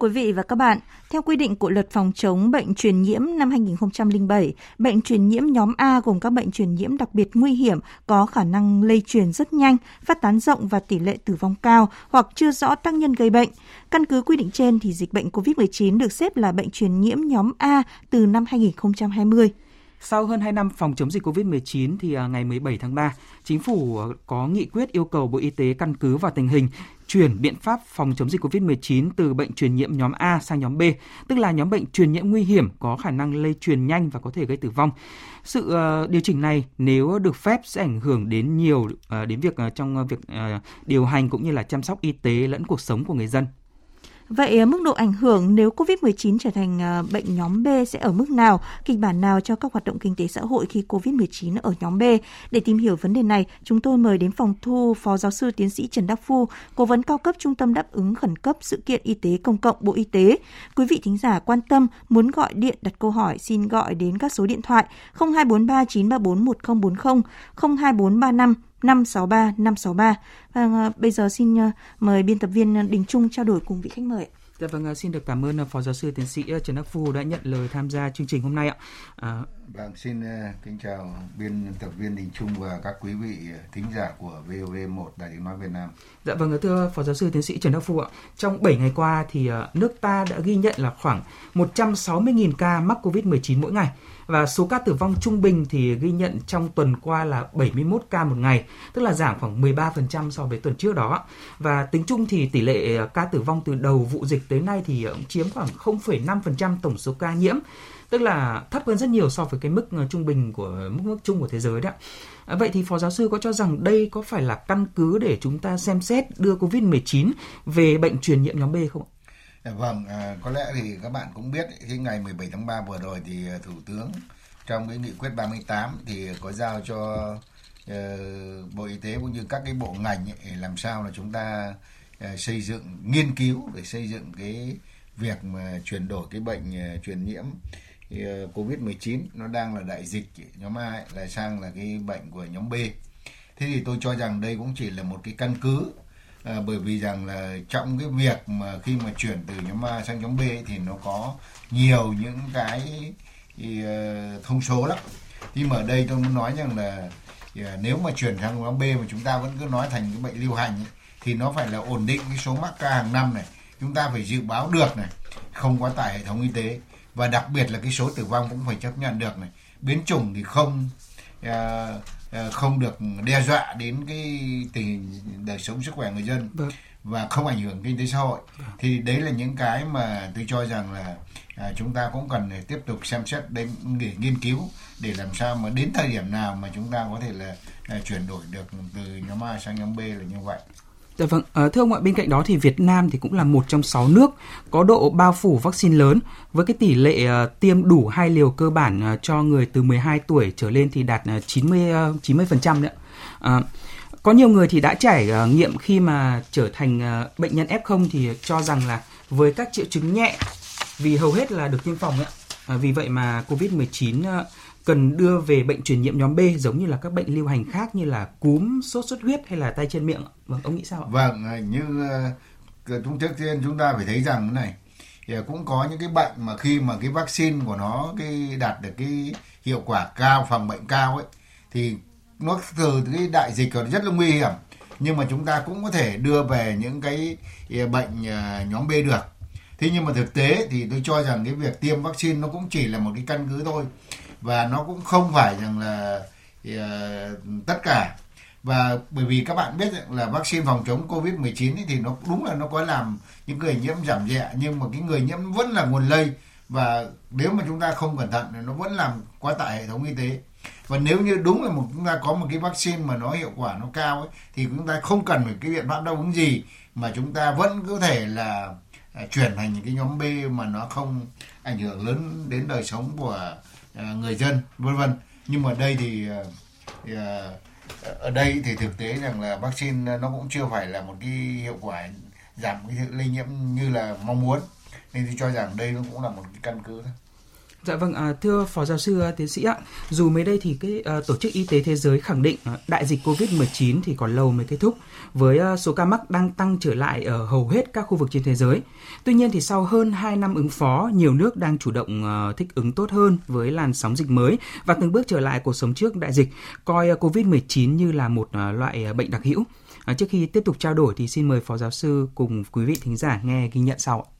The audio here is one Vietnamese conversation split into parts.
Quý vị và các bạn, theo quy định của luật phòng chống bệnh truyền nhiễm năm 2007, bệnh truyền nhiễm nhóm A gồm các bệnh truyền nhiễm đặc biệt nguy hiểm có khả năng lây truyền rất nhanh, phát tán rộng và tỷ lệ tử vong cao hoặc chưa rõ tác nhân gây bệnh. Căn cứ quy định trên thì dịch bệnh COVID-19 được xếp là bệnh truyền nhiễm nhóm A từ năm 2020. Sau hơn 2 năm phòng chống dịch COVID-19 thì à, ngày 17 tháng 3, chính phủ à, có nghị quyết yêu cầu Bộ Y tế căn cứ vào tình hình chuyển biện pháp phòng chống dịch COVID-19 từ bệnh truyền nhiễm nhóm A sang nhóm B, tức là nhóm bệnh truyền nhiễm nguy hiểm có khả năng lây truyền nhanh và có thể gây tử vong. Sự à, điều chỉnh này nếu được phép sẽ ảnh hưởng đến nhiều đến việc trong việc điều hành cũng như là chăm sóc y tế lẫn cuộc sống của người dân. Vậy à, mức độ ảnh hưởng nếu COVID-19 trở thành à, bệnh nhóm B sẽ ở mức nào, kịch bản nào cho các hoạt động kinh tế xã hội khi COVID-19 ở nhóm B? Để tìm hiểu vấn đề này, chúng tôi mời đến phòng thu Phó Giáo sư Tiến sĩ Trần Đắc Phu, Cố vấn cao cấp Trung tâm đáp ứng khẩn cấp sự kiện y tế công cộng Bộ Y tế. Quý vị thính giả quan tâm muốn gọi điện đặt câu hỏi xin gọi đến các số điện thoại 0243 934 1040, 0245 563 563. Và bây giờ xin ờ, mời biên tập viên Đình Trung trao đổi cùng vị khách mời. Dạ vâng, ờ, xin được cảm ơn ờ, Phó Giáo sư Tiến sĩ Trần Đắc Phu đã nhận lời tham gia chương trình hôm nay ạ. À... Vâng, xin kính chào biên tập viên Đình Trung và các quý vị thính giả của VOV1 Đài tiếng nói Việt Nam. Dạ vâng, thưa Phó Giáo sư Tiến sĩ Trần Đắc Phu ạ, trong 7 ngày qua thì nước ta đã ghi nhận là khoảng 160.000 ca mắc COVID-19 mỗi ngày và số ca tử vong trung bình thì ghi nhận trong tuần qua là 71 ca một ngày, tức là giảm khoảng 13% so với tuần trước đó. Và tính chung thì tỷ lệ ờ, ca tử vong từ đầu vụ dịch tới nay thì ờ, cũng chiếm khoảng 0,5% tổng số ca nhiễm, tức là thấp hơn rất nhiều so với cái mức ờ, trung bình của mức mức chung của thế giới đó. À, vậy thì Phó Giáo sư có cho rằng đây có phải là căn cứ để chúng ta xem xét đưa COVID-19 về bệnh truyền nhiễm nhóm B không ạ? Dạ vâng, à, có lẽ thì các bạn cũng biết cái ngày 17 tháng 3 vừa rồi thì à, Thủ tướng trong cái nghị quyết 38 thì có giao cho uh, Bộ Y tế cũng như các cái bộ ngành ấy, làm sao là chúng ta uh, xây dựng nghiên cứu để xây dựng cái việc mà chuyển đổi cái bệnh uh, truyền nhiễm uh, Covid-19 nó đang là đại dịch nhóm A ấy, là sang là cái bệnh của nhóm B. Thế thì tôi cho rằng đây cũng chỉ là một cái căn cứ à, bởi vì rằng là trong cái việc mà khi mà chuyển từ nhóm A sang nhóm B thì nó có nhiều những cái thì, uh, ờ, thông số lắm. Nhưng mà ở đây tôi muốn nói rằng là uh, nếu mà chuyển sang nhóm B mà chúng ta vẫn cứ nói thành cái bệnh lưu hành ấy, thì nó phải là ổn định cái số mắc ca hàng năm này. Chúng ta phải dự báo được này không quá tải hệ thống y tế. Và đặc biệt là cái số tử vong cũng phải chấp nhận được này. Biến chủng thì không uh, không được đe dọa đến cái tình hình đời sống sức khỏe người dân vâng. và không ảnh hưởng kinh tế xã hội vâng. thì đấy là những cái mà tôi cho rằng là à, chúng ta cũng cần để tiếp tục xem xét đến để nghiên cứu để làm sao mà đến thời điểm nào mà chúng ta có thể là à, chuyển đổi được từ nhóm A sang nhóm B là như vậy. Dạ vâng, à, thưa ông ạ, bên cạnh đó thì Việt Nam thì cũng là một trong sáu nước có độ bao phủ vaccine lớn với cái tỷ lệ ờ, tiêm đủ hai liều cơ bản ờ, cho người từ 12 tuổi trở lên thì đạt uh, 90 uh, 90% đấy. À, có nhiều người thì đã trải nghiệm khi mà trở thành bệnh nhân F0 thì cho rằng là với các triệu chứng nhẹ vì hầu hết là được tiêm phòng ấy. À, vì vậy mà COVID-19 uh, cần đưa về bệnh truyền nhiễm nhóm B giống như là các bệnh lưu hành khác như là cúm, sốt xuất huyết hay là tay chân miệng. Vâng, ông nghĩ sao ạ? Vâng, à, như à, chúng trước tiên chúng ta phải thấy rằng cái này thì cũng có những cái bệnh mà khi mà cái vaccine của nó cái đạt được cái hiệu quả cao phòng bệnh cao ấy thì nó từ cái đại dịch còn rất là nguy hiểm nhưng mà chúng ta cũng có thể đưa về những cái à, bệnh nhóm B được thế nhưng mà thực tế thì tôi cho rằng cái việc tiêm vaccine nó cũng chỉ là một cái căn cứ thôi và nó cũng không phải rằng là uh, tất cả. Và bởi vì các bạn biết là vaccine phòng chống covid 19 thì nó đúng là nó có làm những người nhiễm giảm nhẹ nhưng mà cái người nhiễm vẫn là nguồn lây. Và nếu mà chúng ta không cẩn thận thì nó vẫn làm quá tải hệ thống y tế. Và nếu như đúng là một chúng ta có một cái vaccine mà nó hiệu quả nó cao ấy, thì chúng ta không cần phải cái biện pháp đáp ứng gì mà chúng ta vẫn có thể là à, chuyển thành những cái nhóm B mà nó không ảnh hưởng lớn đến đời sống của À, người dân vân vân. Nhưng mà đây thì, à, thì à, ở đây thì thực tế rằng là vaccine nó cũng chưa phải là một cái hiệu quả giảm cái lây nhiễm như là mong muốn. Nên tôi cho rằng đây nó cũng là một cái căn cứ thôi. Dạ vâng, à, thưa Phó Giáo sư à, Tiến sĩ ạ, dù mới đây thì cái à, Tổ chức Y tế Thế giới khẳng định à, đại dịch COVID-19 thì còn lâu mới kết thúc, với à, số ca mắc đang tăng trở lại ở hầu hết các khu vực trên thế giới. Tuy nhiên thì sau hơn 2 năm ứng phó, nhiều nước đang chủ động à, thích ứng tốt hơn với làn sóng dịch mới và từng bước trở lại cuộc sống trước đại dịch, coi à, COVID-19 như là một à, loại à, bệnh đặc hữu. À, trước khi tiếp tục trao đổi thì xin mời Phó Giáo sư cùng quý vị thính giả nghe ghi nhận sau ạ.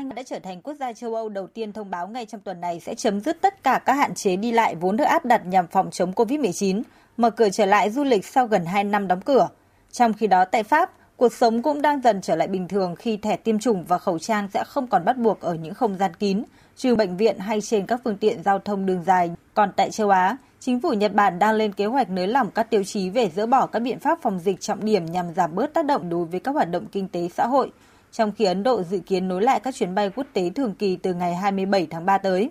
Anh đã trở thành quốc gia châu Âu đầu tiên thông báo ngay trong tuần này sẽ chấm dứt tất cả các hạn chế đi lại vốn được áp đặt nhằm phòng chống COVID-19, mở cửa trở lại du lịch sau gần 2 năm đóng cửa. Trong khi đó tại Pháp, cuộc sống cũng đang dần trở lại bình thường khi thẻ tiêm chủng và khẩu trang sẽ không còn bắt buộc ở những không gian kín, trừ bệnh viện hay trên các phương tiện giao thông đường dài. Còn tại châu Á, chính phủ Nhật Bản đang lên kế hoạch nới lỏng các tiêu chí về dỡ bỏ các biện pháp phòng dịch trọng điểm nhằm giảm bớt tác động đối với các hoạt động kinh tế xã hội trong khi Ấn Độ dự kiến nối lại các chuyến bay quốc tế thường kỳ từ ngày 27 tháng 3 tới.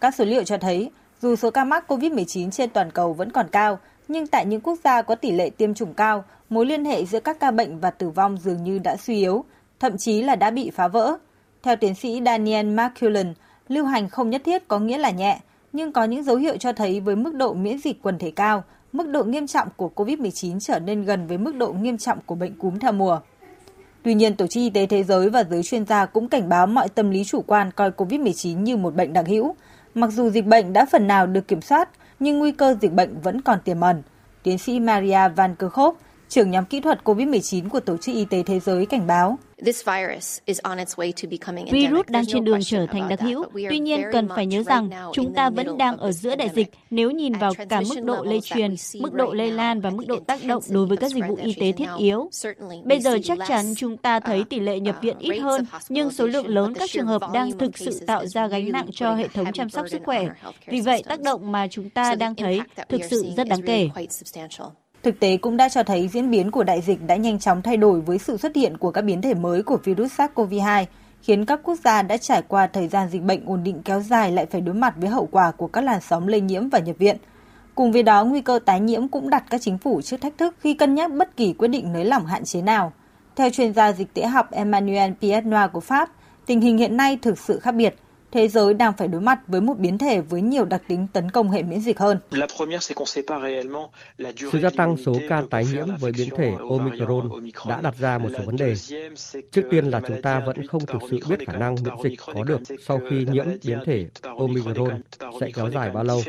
Các số liệu cho thấy, dù số ca mắc COVID-19 trên toàn cầu vẫn còn cao, nhưng tại những quốc gia có tỷ lệ tiêm chủng cao, mối liên hệ giữa các ca bệnh và tử vong dường như đã suy yếu, thậm chí là đã bị phá vỡ. Theo tiến sĩ Daniel McCullen, lưu hành không nhất thiết có nghĩa là nhẹ, nhưng có những dấu hiệu cho thấy với mức độ miễn dịch quần thể cao, mức độ nghiêm trọng của COVID-19 trở nên gần với mức độ nghiêm trọng của bệnh cúm theo mùa. Tuy nhiên, Tổ chức Y tế Thế giới và giới chuyên gia cũng cảnh báo mọi tâm lý chủ quan coi COVID-19 như một bệnh đặc hữu. Mặc dù dịch bệnh đã phần nào được kiểm soát, nhưng nguy cơ dịch bệnh vẫn còn tiềm ẩn. Tiến sĩ Maria Van Kerkhove, trưởng nhóm kỹ thuật COVID-19 của Tổ chức Y tế Thế giới cảnh báo. Virus đang trên đường trở thành đặc hữu. Tuy nhiên, cần phải nhớ rằng chúng ta vẫn đang ở giữa đại dịch. Nếu nhìn vào cả mức độ lây truyền, mức độ lây lan và mức độ tác động đối với các dịch vụ y tế thiết yếu. Bây giờ chắc chắn chúng ta thấy tỷ lệ nhập viện ít hơn, nhưng số lượng lớn các trường hợp đang thực sự tạo ra gánh nặng cho hệ thống chăm sóc sức khỏe. Vì vậy, tác động mà chúng ta đang thấy thực sự rất đáng kể. Thực tế cũng đã cho thấy diễn biến của đại dịch đã nhanh chóng thay đổi với sự xuất hiện của các biến thể mới của virus SARS-CoV-2, khiến các quốc gia đã trải qua thời gian dịch bệnh ổn định kéo dài lại phải đối mặt với hậu quả của các làn sóng lây nhiễm và nhập viện. Cùng với đó, nguy cơ tái nhiễm cũng đặt các chính phủ trước thách thức khi cân nhắc bất kỳ quyết định nới lỏng hạn chế nào. Theo chuyên gia dịch tễ học Emmanuel Pietnoir của Pháp, tình hình hiện nay thực sự khác biệt – thế giới đang phải đối mặt với một biến thể với nhiều đặc tính tấn công hệ miễn dịch hơn. Sự gia tăng số ca tái nhiễm với biến thể Omicron đã đặt ra một số vấn đề. Trước tiên là chúng ta vẫn không thực sự biết khả năng miễn dịch có được sau khi nhiễm biến thể Omicron sẽ kéo dài bao lâu.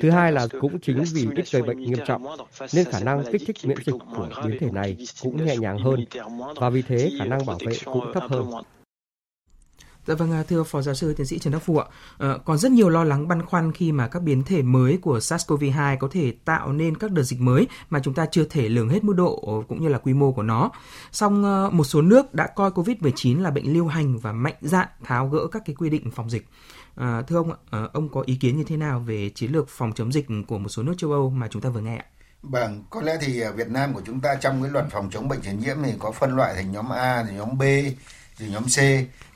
Thứ hai là cũng chính vì ít gây bệnh nghiêm trọng, nên khả năng kích thích miễn dịch của biến thể này cũng nhẹ nhàng hơn, và vì thế khả năng bảo vệ cũng thấp hơn. Dạ vâng, à, thưa Phó Giáo sư Tiến sĩ Trần Đắc Phu ạ, à, còn rất nhiều lo lắng băn khoăn khi mà các biến thể mới của SARS-CoV-2 có thể tạo nên các đợt dịch mới mà chúng ta chưa thể lường hết mức độ cũng như là quy mô của nó. Song ờ, một số nước đã coi COVID-19 là bệnh lưu hành và mạnh dạn tháo gỡ các cái quy định phòng dịch. À, thưa ông, à, ông có ý kiến như thế nào về chiến lược phòng chống dịch của một số nước châu Âu mà chúng ta vừa nghe ạ? Vâng, có lẽ thì Việt Nam của chúng ta trong cái luật phòng chống bệnh truyền nhiễm thì có phân loại thành nhóm A, thì nhóm B, thì nhóm C.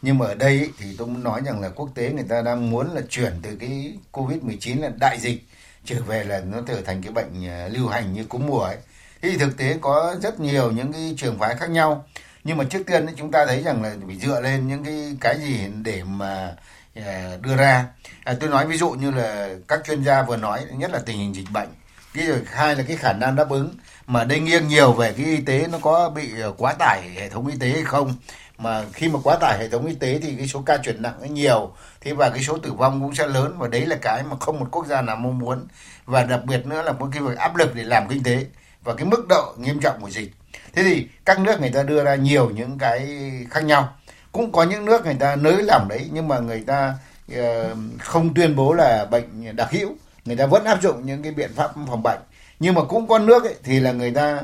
Nhưng mà ở đây thì tôi muốn nói rằng là quốc tế người ta đang muốn là chuyển từ cái covid 19 là đại dịch trở về là nó trở thành cái bệnh à, lưu hành như cúm mùa ấy. Thì thực tế có rất nhiều những cái trường phái khác nhau. Nhưng mà trước tiên chúng ta thấy rằng là phải dựa lên những cái cái gì để mà à, đưa ra. À, tôi nói ví dụ như là các chuyên gia vừa nói nhất là tình hình dịch bệnh. Cái rồi hai là cái khả năng đáp ứng. Mà đây nghiêng nhiều về cái y tế nó có bị à, quá tải hệ thống y tế hay không mà khi mà quá tải hệ thống y tế thì cái số ca chuyển nặng nó nhiều. Thế và cái số tử vong cũng sẽ lớn và đấy là cái mà không một quốc gia nào mong muốn. Và đặc biệt nữa là một cái việc áp lực để làm kinh tế và cái mức độ nghiêm trọng của dịch. Thế thì các nước người ta đưa ra nhiều những cái khác nhau. Cũng có những nước người ta nới lỏng đấy nhưng mà người ta uh, không tuyên bố là bệnh đặc hữu. Người ta vẫn áp dụng những cái biện pháp phòng bệnh. Nhưng mà cũng có nước ấy, thì là người ta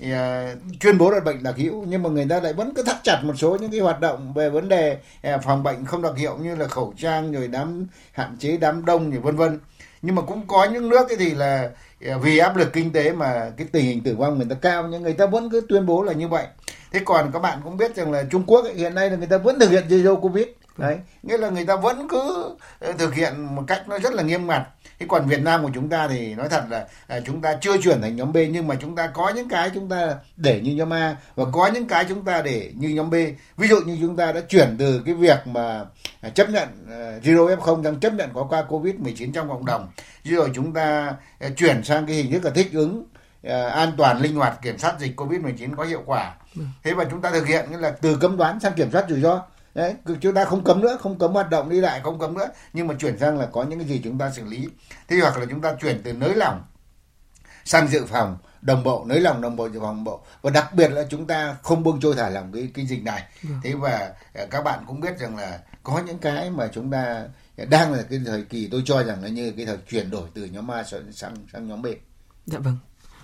thì, à, uh, chuyên bố là bệnh đặc hữu nhưng mà người ta lại vẫn cứ thắt chặt một số những cái hoạt động về vấn đề uh, phòng bệnh không đặc hiệu như là khẩu trang rồi đám hạn chế đám đông rồi vân vân. Nhưng mà cũng có những nước thì là uh, vì áp lực kinh tế mà cái tình hình tử vong người ta cao nhưng người ta vẫn cứ tuyên bố là như vậy. Thế còn các bạn cũng biết rằng là Trung Quốc ấy, hiện nay là người ta vẫn thực hiện zero covid. Đấy nghĩa là người ta vẫn cứ ờ, thực hiện một cách nó rất là nghiêm ngặt thế còn Việt Nam của chúng ta thì nói thật là à, chúng ta chưa chuyển thành nhóm B nhưng mà chúng ta có những cái chúng ta để như nhóm A và có những cái chúng ta để như nhóm B. Ví dụ như chúng ta đã chuyển từ cái việc mà à, chấp nhận uh, zero f0 sang chấp nhận có qua covid 19 trong cộng đồng. Rồi chúng ta uh, chuyển sang cái hình thức là thích ứng uh, an toàn linh hoạt kiểm soát dịch covid 19 có hiệu quả. Vâng. thế và chúng ta thực hiện là từ cấm đoán sang kiểm soát rủi ro đấy chúng ta không cấm nữa không cấm hoạt động đi lại không cấm nữa nhưng mà chuyển sang là có những cái gì chúng ta xử lý thế hoặc là chúng ta chuyển từ nới lỏng sang dự phòng đồng bộ nới lỏng đồng bộ dự phòng đồng bộ và đặc biệt là chúng ta không buông trôi thả lỏng cái cái dịch này ừ. thế và à, các bạn cũng biết rằng là có những cái mà chúng ta đang là cái thời kỳ tôi cho rằng là như cái thời chuyển đổi từ nhóm A sang sang nhóm B. Dạ vâng.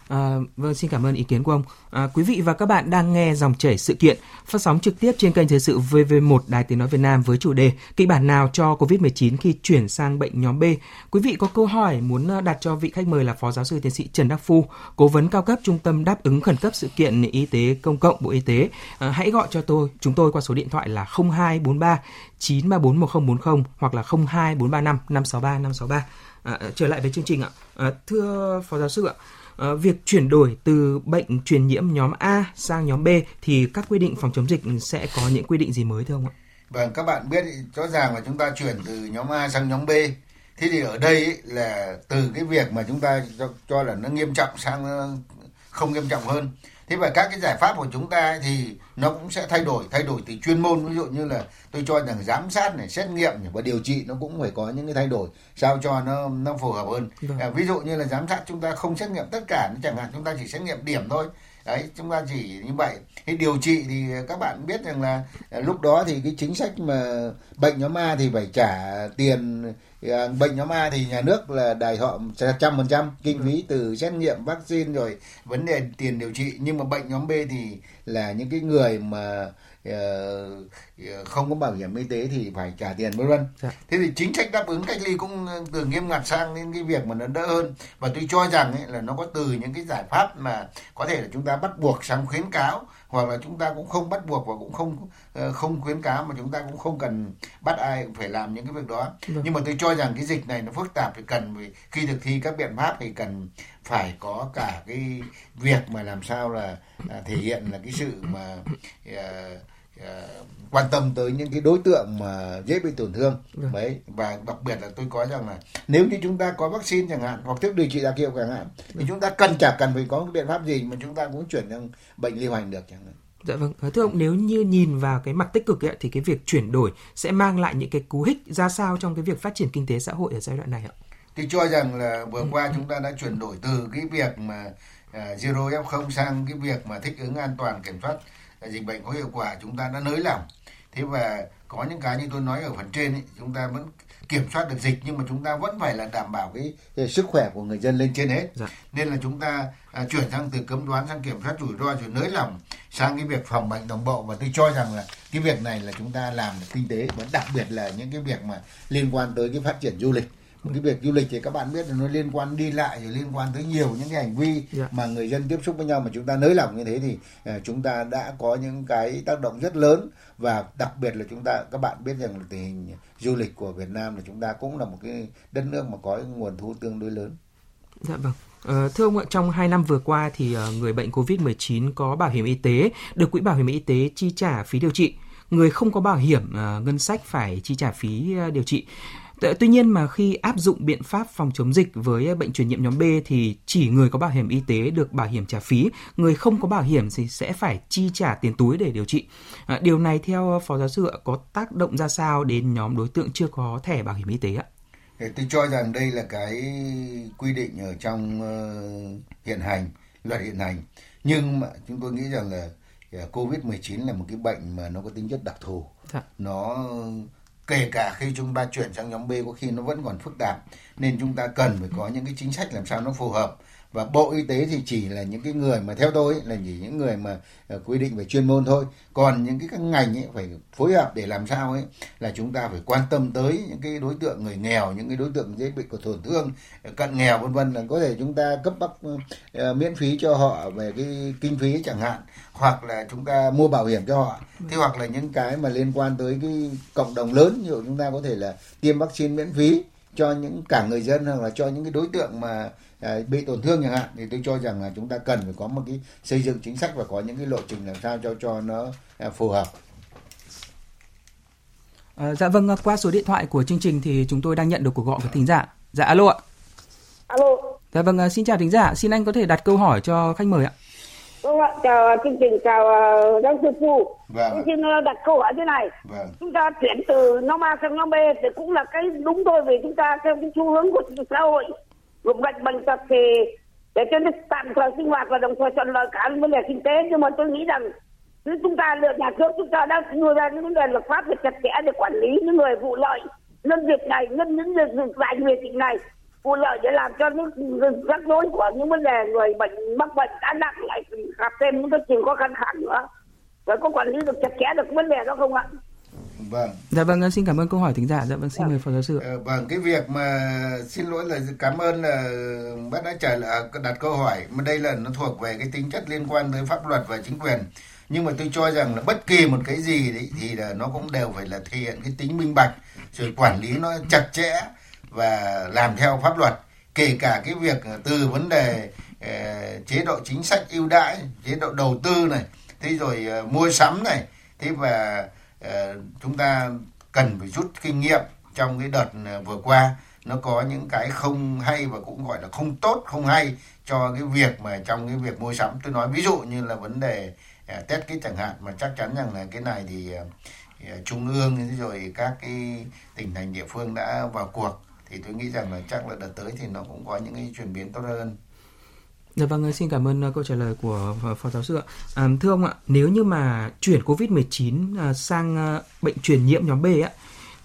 À, vâng, xin cảm ơn ý kiến của ông. À, quý vị và các bạn đang nghe dòng chảy sự kiện phát sóng trực tiếp trên kênh thời sự VV1 Đài Tiếng nói Việt Nam với chủ đề kịch bản nào cho COVID-19 khi chuyển sang bệnh nhóm B. Quý vị có câu hỏi muốn à, đặt cho vị khách mời là Phó Giáo sư Tiến sĩ Trần Đắc Phu, cố vấn cao cấp Trung tâm đáp ứng khẩn cấp sự kiện y tế công cộng Bộ Y tế. À, hãy gọi cho tôi, chúng tôi qua số điện thoại là 0243 934 1040 hoặc là 02435 563 563. À, trở lại với chương trình ạ. À, thưa Phó Giáo sư ạ, à, việc chuyển đổi từ bệnh truyền nhiễm nhóm A sang nhóm B thì các quy định phòng chống dịch sẽ có những quy định gì mới thưa ông ạ? Vâng, các bạn biết rõ ràng là chúng ta chuyển từ nhóm A sang nhóm B. Thế thì ở đây là từ cái việc mà chúng ta cho, cho là nó nghiêm trọng sang ờ, không nghiêm trọng hơn thế và các cái giải pháp của chúng ta thì nó cũng sẽ thay đổi thay đổi từ chuyên môn. Ví dụ như là tôi cho rằng giám sát này xét nghiệm này, và điều trị nó cũng phải có những cái thay đổi sao cho nó nó phù hợp hơn. À, ví dụ như là giám sát chúng ta không xét nghiệm tất cả chẳng hạn chúng ta chỉ xét nghiệm điểm thôi đấy, chúng ta chỉ như vậy. Thì điều trị thì các bạn biết rằng là à, lúc đó thì cái chính sách mà bệnh nhóm A thì phải trả tiền à, bệnh nhóm A thì nhà nước là đài họ trăm phần trăm kinh phí từ xét nghiệm vaccine rồi vấn đề tiền điều trị. Nhưng mà bệnh nhóm B thì là những cái người mà không có bảo hiểm y tế thì phải trả tiền vân vân dạ. thế thì chính sách đáp ứng cách ly cũng từ nghiêm ngặt sang đến cái việc mà nó đỡ hơn và tôi cho rằng ấy là nó có từ những cái giải pháp mà có thể là chúng ta bắt buộc sang khuyến cáo hoặc là chúng ta cũng không bắt buộc và cũng không ờ, không khuyến cáo mà chúng ta cũng không cần bắt ai phải làm những cái việc đó được. nhưng mà tôi cho rằng cái dịch này nó phức tạp thì cần khi thực thi các biện pháp thì cần phải có cả cái việc mà làm sao là à, thể hiện là cái sự mà à, quan tâm tới những cái đối tượng mà dễ bị tổn thương ừ. đấy và đặc biệt là tôi có rằng là nếu như chúng ta có vaccine chẳng hạn hoặc thuốc điều trị đặc hiệu chẳng hạn thì ừ. chúng ta cần chả cần phải có cái biện pháp gì mà chúng ta cũng chuyển sang bệnh lưu hành được chẳng hạn Dạ vâng, thưa ông nếu như nhìn vào cái mặt tích cực ấy, thì cái việc chuyển đổi sẽ mang lại những cái cú hích ra sao trong cái việc phát triển kinh tế xã hội ở giai đoạn này ạ? Tôi cho rằng là vừa ừ. qua chúng ta đã chuyển đổi từ cái việc mà uh, zero f0 sang cái việc mà thích ứng an toàn kiểm soát dịch bệnh có hiệu quả chúng ta đã nới lỏng. Thế và có những cái như tôi nói ở phần trên ấy, chúng ta vẫn kiểm soát được dịch nhưng mà chúng ta vẫn phải là đảm bảo cái, cái sức khỏe của người dân lên trên hết. Dạ. nên là chúng ta à, chuyển sang từ cấm đoán sang kiểm soát rủi ro rồi nới lỏng sang cái việc phòng bệnh đồng bộ. Và tôi cho rằng là cái việc này là chúng ta làm được kinh tế và đặc biệt là những cái việc mà liên quan tới cái phát triển du lịch cái việc du lịch thì các bạn biết là nó liên quan đi lại rồi liên quan tới nhiều những cái hành vi yeah. Dạ. mà người dân tiếp xúc với nhau mà chúng ta nới lỏng như thế thì uh, chúng ta đã có những cái tác động rất lớn và đặc biệt là chúng ta các bạn biết rằng là tình hình du lịch của Việt Nam là chúng ta cũng là một cái đất nước mà có nguồn thu tương đối lớn. Dạ vâng. Uh, thưa ông ạ, trong 2 năm vừa qua thì uh, người bệnh COVID-19 có bảo hiểm y tế, được quỹ bảo hiểm y tế chi trả phí điều trị. Người không có bảo hiểm uh, ngân sách phải chi trả phí điều trị. Tuy nhiên mà khi áp dụng biện pháp phòng chống dịch với bệnh truyền nhiễm nhóm B thì chỉ người có bảo hiểm y tế được bảo hiểm trả phí, người không có bảo hiểm thì sẽ phải chi trả tiền túi để điều trị. À, điều này theo Phó Giáo sư có tác động ra sao đến nhóm đối tượng chưa có thẻ bảo hiểm y tế ạ? Tôi cho rằng đây là cái quy định ở trong uh, hiện hành, luật hiện hành. Nhưng mà chúng tôi nghĩ rằng là uh, COVID-19 là một cái bệnh mà nó có tính chất đặc thù. Dạ. Nó kể cả khi chúng ta chuyển sang nhóm B, có khi nó vẫn còn phức tạp. Nên chúng ta cần phải có những cái chính sách làm sao nó phù hợp và bộ y tế thì chỉ là những cái người mà theo tôi ấy, là chỉ những người mà ờ, quy định về chuyên môn thôi. Còn những cái các ngành ấy phải phối hợp để làm sao ấy là chúng ta phải quan tâm tới những cái đối tượng người nghèo những cái đối tượng dễ bị của tổn thương ờ, cận nghèo vân vân là có thể chúng ta cấp bắp ờ, miễn phí cho họ về cái kinh phí chẳng hạn hoặc là chúng ta mua bảo hiểm cho họ. Thế hoặc là những cái mà liên quan tới cái cộng đồng lớn như chúng ta có thể là tiêm vaccine miễn phí cho những cả người dân hoặc là cho những cái đối tượng mà bị tổn thương chẳng hạn thì tôi cho rằng là chúng ta cần phải có một cái xây dựng chính sách và có những cái lộ trình làm sao cho cho nó à, phù hợp. À, dạ vâng, qua số điện thoại của chương trình thì chúng tôi đang nhận được cuộc gọi của thính giả. Dạ alo ạ. Alo. Dạ vâng, xin chào thính giả, xin anh có thể đặt câu hỏi cho khách mời ạ. Vâng ạ, chào chương trình, chào giáo sư Phu. Vâng. Tôi xin đặt câu hỏi thế này. Vâng. Chúng ta chuyển từ nhóm A sang nhóm B thì cũng là cái đúng thôi vì chúng ta theo cái xu hướng của xã hội gồm bệnh bệnh tật thì để cho nó tạm thời sinh hoạt và đồng thời thuận lợi cả vấn đề kinh tế. Nhưng mà tôi nghĩ rằng nếu chúng ta lựa nhà nước chúng ta đang đưa ra những vấn đề luật pháp về chặt chẽ để quản lý những người vụ lợi, nhân việc này, nhân những việc dạy về chuyện này, vụ lợi để làm cho những rắc rối của những vấn đề người bệnh, mắc bệnh đã nặng lại, gặp thêm những cái chuyện khó khăn khác nữa. Và có quản lý được chặt chẽ được vấn đề đó không ạ? Vâng. Dạ vâng, xin cảm ơn câu hỏi thính giả. Dạ vâng, xin vâng. mời phó giáo sư. Ờ, vâng, cái việc mà xin lỗi là cảm ơn là bác đã trả lời đặt câu hỏi mà đây là nó thuộc về cái tính chất liên quan tới pháp luật và chính quyền. Nhưng mà tôi cho rằng là bất kỳ một cái gì đấy thì là nó cũng đều phải là thể hiện cái tính minh bạch rồi quản lý nó chặt chẽ và làm theo pháp luật kể cả cái việc từ vấn đề uh, chế độ chính sách ưu đãi chế độ đầu tư này thế rồi mua sắm này thế và Ờ, chúng ta cần phải rút kinh nghiệm trong cái đợt ờ, vừa qua. Nó có những cái không hay và cũng gọi là không tốt, không hay cho cái việc mà trong cái việc mua sắm. Tôi nói ví dụ như là vấn đề ờ, test kit chẳng hạn, mà chắc chắn rằng là cái này thì trung ương rồi các cái tỉnh thành địa phương đã vào cuộc. Thì tôi nghĩ rằng là chắc là đợt tới thì nó cũng có những cái chuyển biến tốt hơn. Dạ vâng, ờ, xin cảm ơn ờ, câu trả lời của ờ, phó giáo sư ạ. À, thưa ông ạ, nếu như mà chuyển COVID-19 sang bệnh truyền nhiễm nhóm B ạ,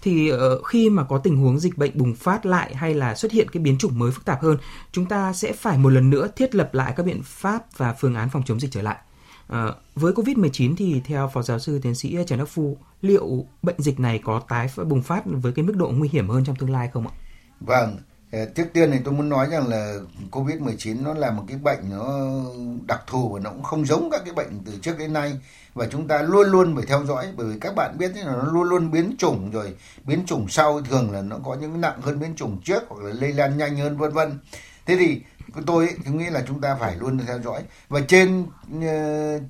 thì khi mà có tình huống dịch bệnh bùng phát lại hay là xuất hiện cái biến chủng mới phức tạp hơn, chúng ta sẽ phải một lần nữa thiết lập lại các biện pháp và phương án phòng chống dịch trở lại. À, với COVID-19 thì theo Phó Giáo sư Tiến sĩ Trần Đắc Phu, liệu bệnh dịch này có tái bùng phát với cái mức độ nguy hiểm hơn trong tương lai không ạ? Vâng, Ờ, trước tiên thì tôi muốn nói rằng là Covid-19 nó là một cái bệnh nó đặc thù và nó cũng không giống các cái bệnh từ trước đến nay và chúng ta luôn luôn phải theo dõi, bởi vì các bạn biết là nó luôn luôn biến chủng rồi, biến chủng sau thường là nó có những nặng hơn biến chủng trước hoặc là lây lan nhanh hơn, vân vân. Thế thì tôi ấy, tôi nghĩ là chúng ta phải luôn theo dõi. Và trên uh,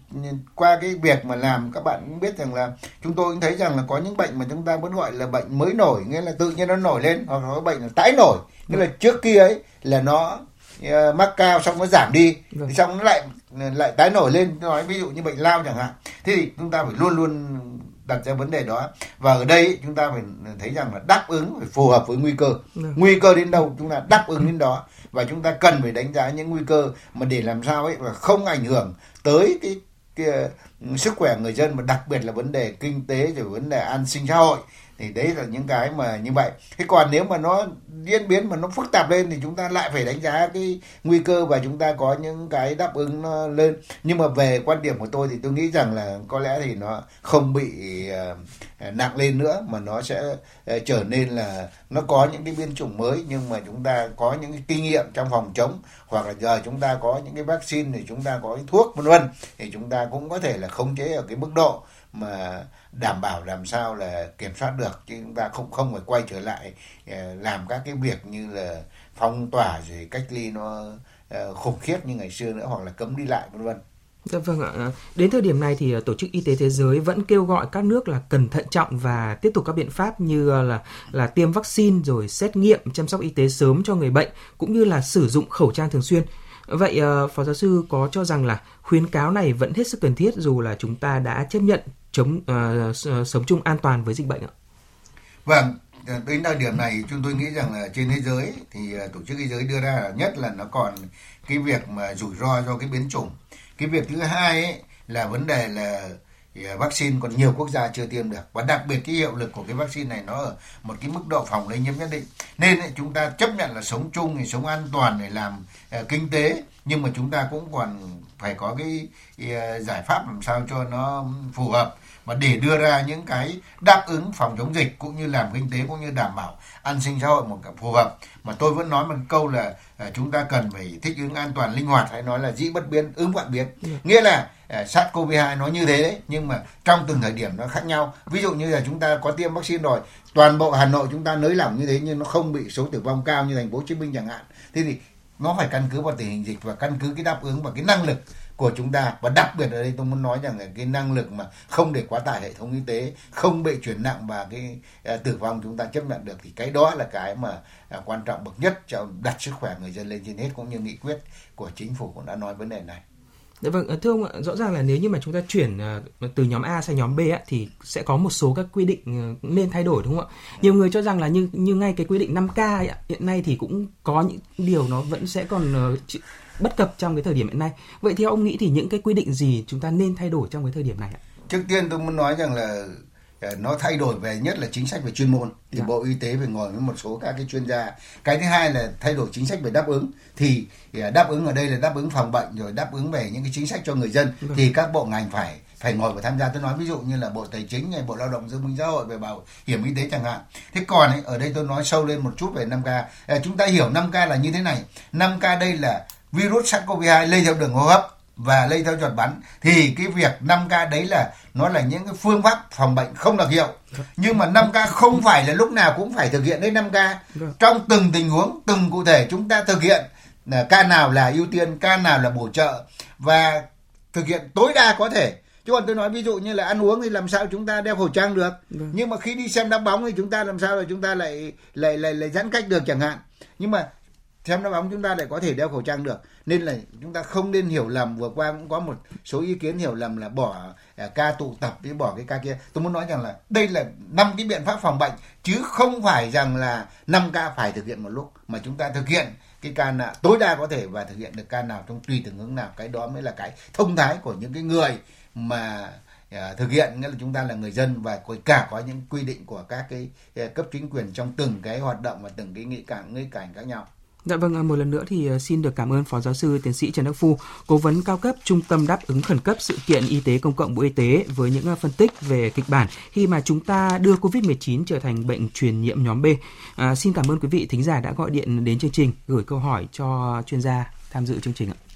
qua cái việc mà làm các bạn cũng biết rằng là chúng tôi cũng thấy rằng là có những bệnh mà chúng ta vẫn gọi là bệnh mới nổi nghĩa là tự nhiên nó nổi lên hoặc là có bệnh là tái nổi. Nghĩa là trước kia ấy là nó uh, mắc cao xong nó giảm đi thì xong nó lại lại tái nổi lên. Nói ví dụ như bệnh lao chẳng hạn. Thế thì chúng ta phải luôn luôn đặt ra vấn đề đó. Và ở đây chúng ta phải thấy rằng là đáp ứng phải phù hợp với nguy cơ. Nguy cơ đến đâu chúng ta đáp ứng đến đó. Và chúng ta cần phải đánh giá những nguy cơ mà để làm sao ấy là không ảnh hưởng tới cái, cái sức khỏe người dân và đặc biệt là vấn đề kinh tế rồi vấn đề an sinh xã hội thì đấy là những cái mà như vậy. Thế còn nếu mà nó diễn biến mà nó phức tạp lên thì chúng ta lại phải đánh giá cái nguy cơ và chúng ta có những cái đáp ứng nó lên. Nhưng mà về quan điểm của tôi thì tôi nghĩ rằng là có lẽ thì nó không bị uh, nặng lên nữa mà nó sẽ uh, trở nên là nó có những cái biến chủng mới nhưng mà chúng ta có những cái kinh nghiệm trong phòng chống hoặc là giờ chúng ta có những cái vaccine thì chúng ta có cái thuốc vân vân thì chúng ta cũng có thể là khống chế ở cái mức độ mà đảm bảo làm sao là kiểm soát được, chứ chúng ta không không phải quay trở lại ờ, làm các cái việc như là phong tỏa rồi cách ly nó ờ, khủng khiếp như ngày xưa nữa, hoặc là cấm đi lại, vân vân. Dạ vâng ạ. Đến thời điểm này thì ờ, Tổ chức Y tế Thế giới vẫn kêu gọi các nước là cần thận trọng và tiếp tục các biện pháp như là là tiêm vaccine rồi xét nghiệm, chăm sóc y tế sớm cho người bệnh, cũng như là sử dụng khẩu trang thường xuyên. Vậy ờ, Phó giáo sư có cho rằng là khuyến cáo này vẫn hết sức cần thiết dù là chúng ta đã chấp nhận chống uh, sống chung an toàn với dịch bệnh ạ? Vâng, đến thời điểm này chúng tôi nghĩ rằng là trên thế giới thì tổ chức thế giới đưa ra là nhất là nó còn cái việc mà rủi ro do cái biến chủng. Cái việc thứ hai ấy là vấn đề là vaccine còn nhiều quốc gia chưa tiêm được. Và đặc biệt cái hiệu lực của cái vaccine này nó ở một cái mức độ phòng lây nhiễm nhất định. Nên ấy, chúng ta chấp nhận là sống chung thì sống an toàn để làm uh, kinh tế. Nhưng mà chúng ta cũng còn phải có cái, cái giải pháp làm sao cho nó phù hợp. Và để đưa ra những cái đáp ứng phòng chống dịch cũng như làm kinh tế cũng như đảm bảo an sinh xã hội một cách phù hợp. Mà tôi vẫn nói một câu là à, chúng ta cần phải thích ứng an toàn linh hoạt hay nói là dĩ bất biến ứng vạn biến. Nghĩa là Ờ, à, sát covid 2 nó như thế đấy nhưng mà trong từng thời điểm nó khác nhau. Ví dụ như là chúng ta có tiêm vaccine rồi toàn bộ hà nội chúng ta nới lỏng như thế nhưng nó không bị số tử vong cao như thành phố hồ chí minh chẳng hạn. Thế thì nó phải căn cứ vào tình hình dịch và căn cứ cái đáp ứng và cái năng lực của chúng ta. Và đặc biệt ở đây tôi muốn nói rằng là cái năng lực mà không để quá tải hệ thống y tế không bị chuyển nặng và cái ờ, tử vong chúng ta chấp nhận được thì cái đó là cái mà ờ, quan trọng bậc nhất cho đặt sức khỏe người dân lên trên hết cũng như nghị quyết của chính phủ cũng đã nói vấn đề này. Dạ vâng, ờ, thưa ông ạ, rõ ràng là nếu như mà chúng ta chuyển ờ, từ nhóm A sang nhóm B á, thì sẽ có một số các quy định ờ, nên thay đổi đúng không ạ? Nhiều người cho rằng là như như ngay cái quy định 5K ấy, hiện nay thì cũng có những điều nó vẫn sẽ còn bất cập trong cái thời điểm hiện nay. Vậy theo ông nghĩ thì những cái quy định gì chúng ta nên thay đổi trong cái thời điểm này ạ? Trước tiên tôi muốn nói rằng là nó thay đổi về nhất là chính sách về chuyên môn. Thì dạ. bộ y tế phải ngồi với một số các cái chuyên gia. Cái thứ hai là thay đổi chính sách về đáp ứng. Thì ờ, đáp ứng ở đây là đáp ứng phòng bệnh rồi đáp ứng về những cái chính sách cho người dân. Vâng. thì các bộ ngành phải phải ngồi và tham gia. Tôi nói ví dụ như là bộ tài chính hay bộ lao động thương binh xã hội về bảo hiểm y tế chẳng hạn. Thế còn ấy, ở đây tôi nói sâu lên một chút về 5K à, chúng ta hiểu 5K là như thế này. 5K đây là virus SARS-CoV-2 lây theo đường hô hấp và lây theo giọt bắn thì cái việc 5K đấy là nó là những cái phương pháp phòng bệnh không đặc hiệu. Nhưng mà 5K không phải là lúc nào cũng phải thực hiện đến 5K trong từng tình huống từng cụ thể chúng ta thực hiện là ca nào là ưu tiên ca nào là bổ trợ và thực hiện tối đa có thể. Chứ còn tôi nói ví dụ như là ăn uống thì làm sao chúng ta đeo khẩu trang được? Nhưng mà khi đi xem đá bóng thì chúng ta làm sao là chúng ta lại lại lại, lại giãn cách được chẳng hạn. Nhưng mà xem đá bóng chúng ta lại có thể đeo khẩu trang được. Nên là chúng ta không nên hiểu lầm, vừa qua cũng có một số ý kiến hiểu lầm là bỏ à, ca tụ tập với bỏ cái ca kia. Tôi muốn nói rằng là đây là năm cái biện pháp phòng bệnh, chứ không phải rằng là năm ca phải thực hiện một lúc, mà chúng ta thực hiện cái ca nào, tối đa có thể và thực hiện được ca nào trong tùy từng hướng nào. Cái đó mới là cái thông thái của những cái người mà à, thực hiện, nghĩa là chúng ta là người dân và cả có những quy định của các cái à, cấp chính quyền trong từng cái hoạt động và từng cái nghị cảnh nghị cảnh khác nhau. Dạ vâng, à, một lần nữa thì à, xin được cảm ơn Phó Giáo sư Tiến sĩ Trần Đắc Phu, Cố vấn cao cấp Trung tâm đáp ứng khẩn cấp sự kiện y tế công cộng Bộ Y tế với những à, phân tích về kịch bản khi mà chúng ta đưa COVID-19 trở thành bệnh truyền nhiễm nhóm B. À, xin cảm ơn quý vị thính giả đã gọi điện đến chương trình, gửi câu hỏi cho chuyên gia tham dự chương trình ạ.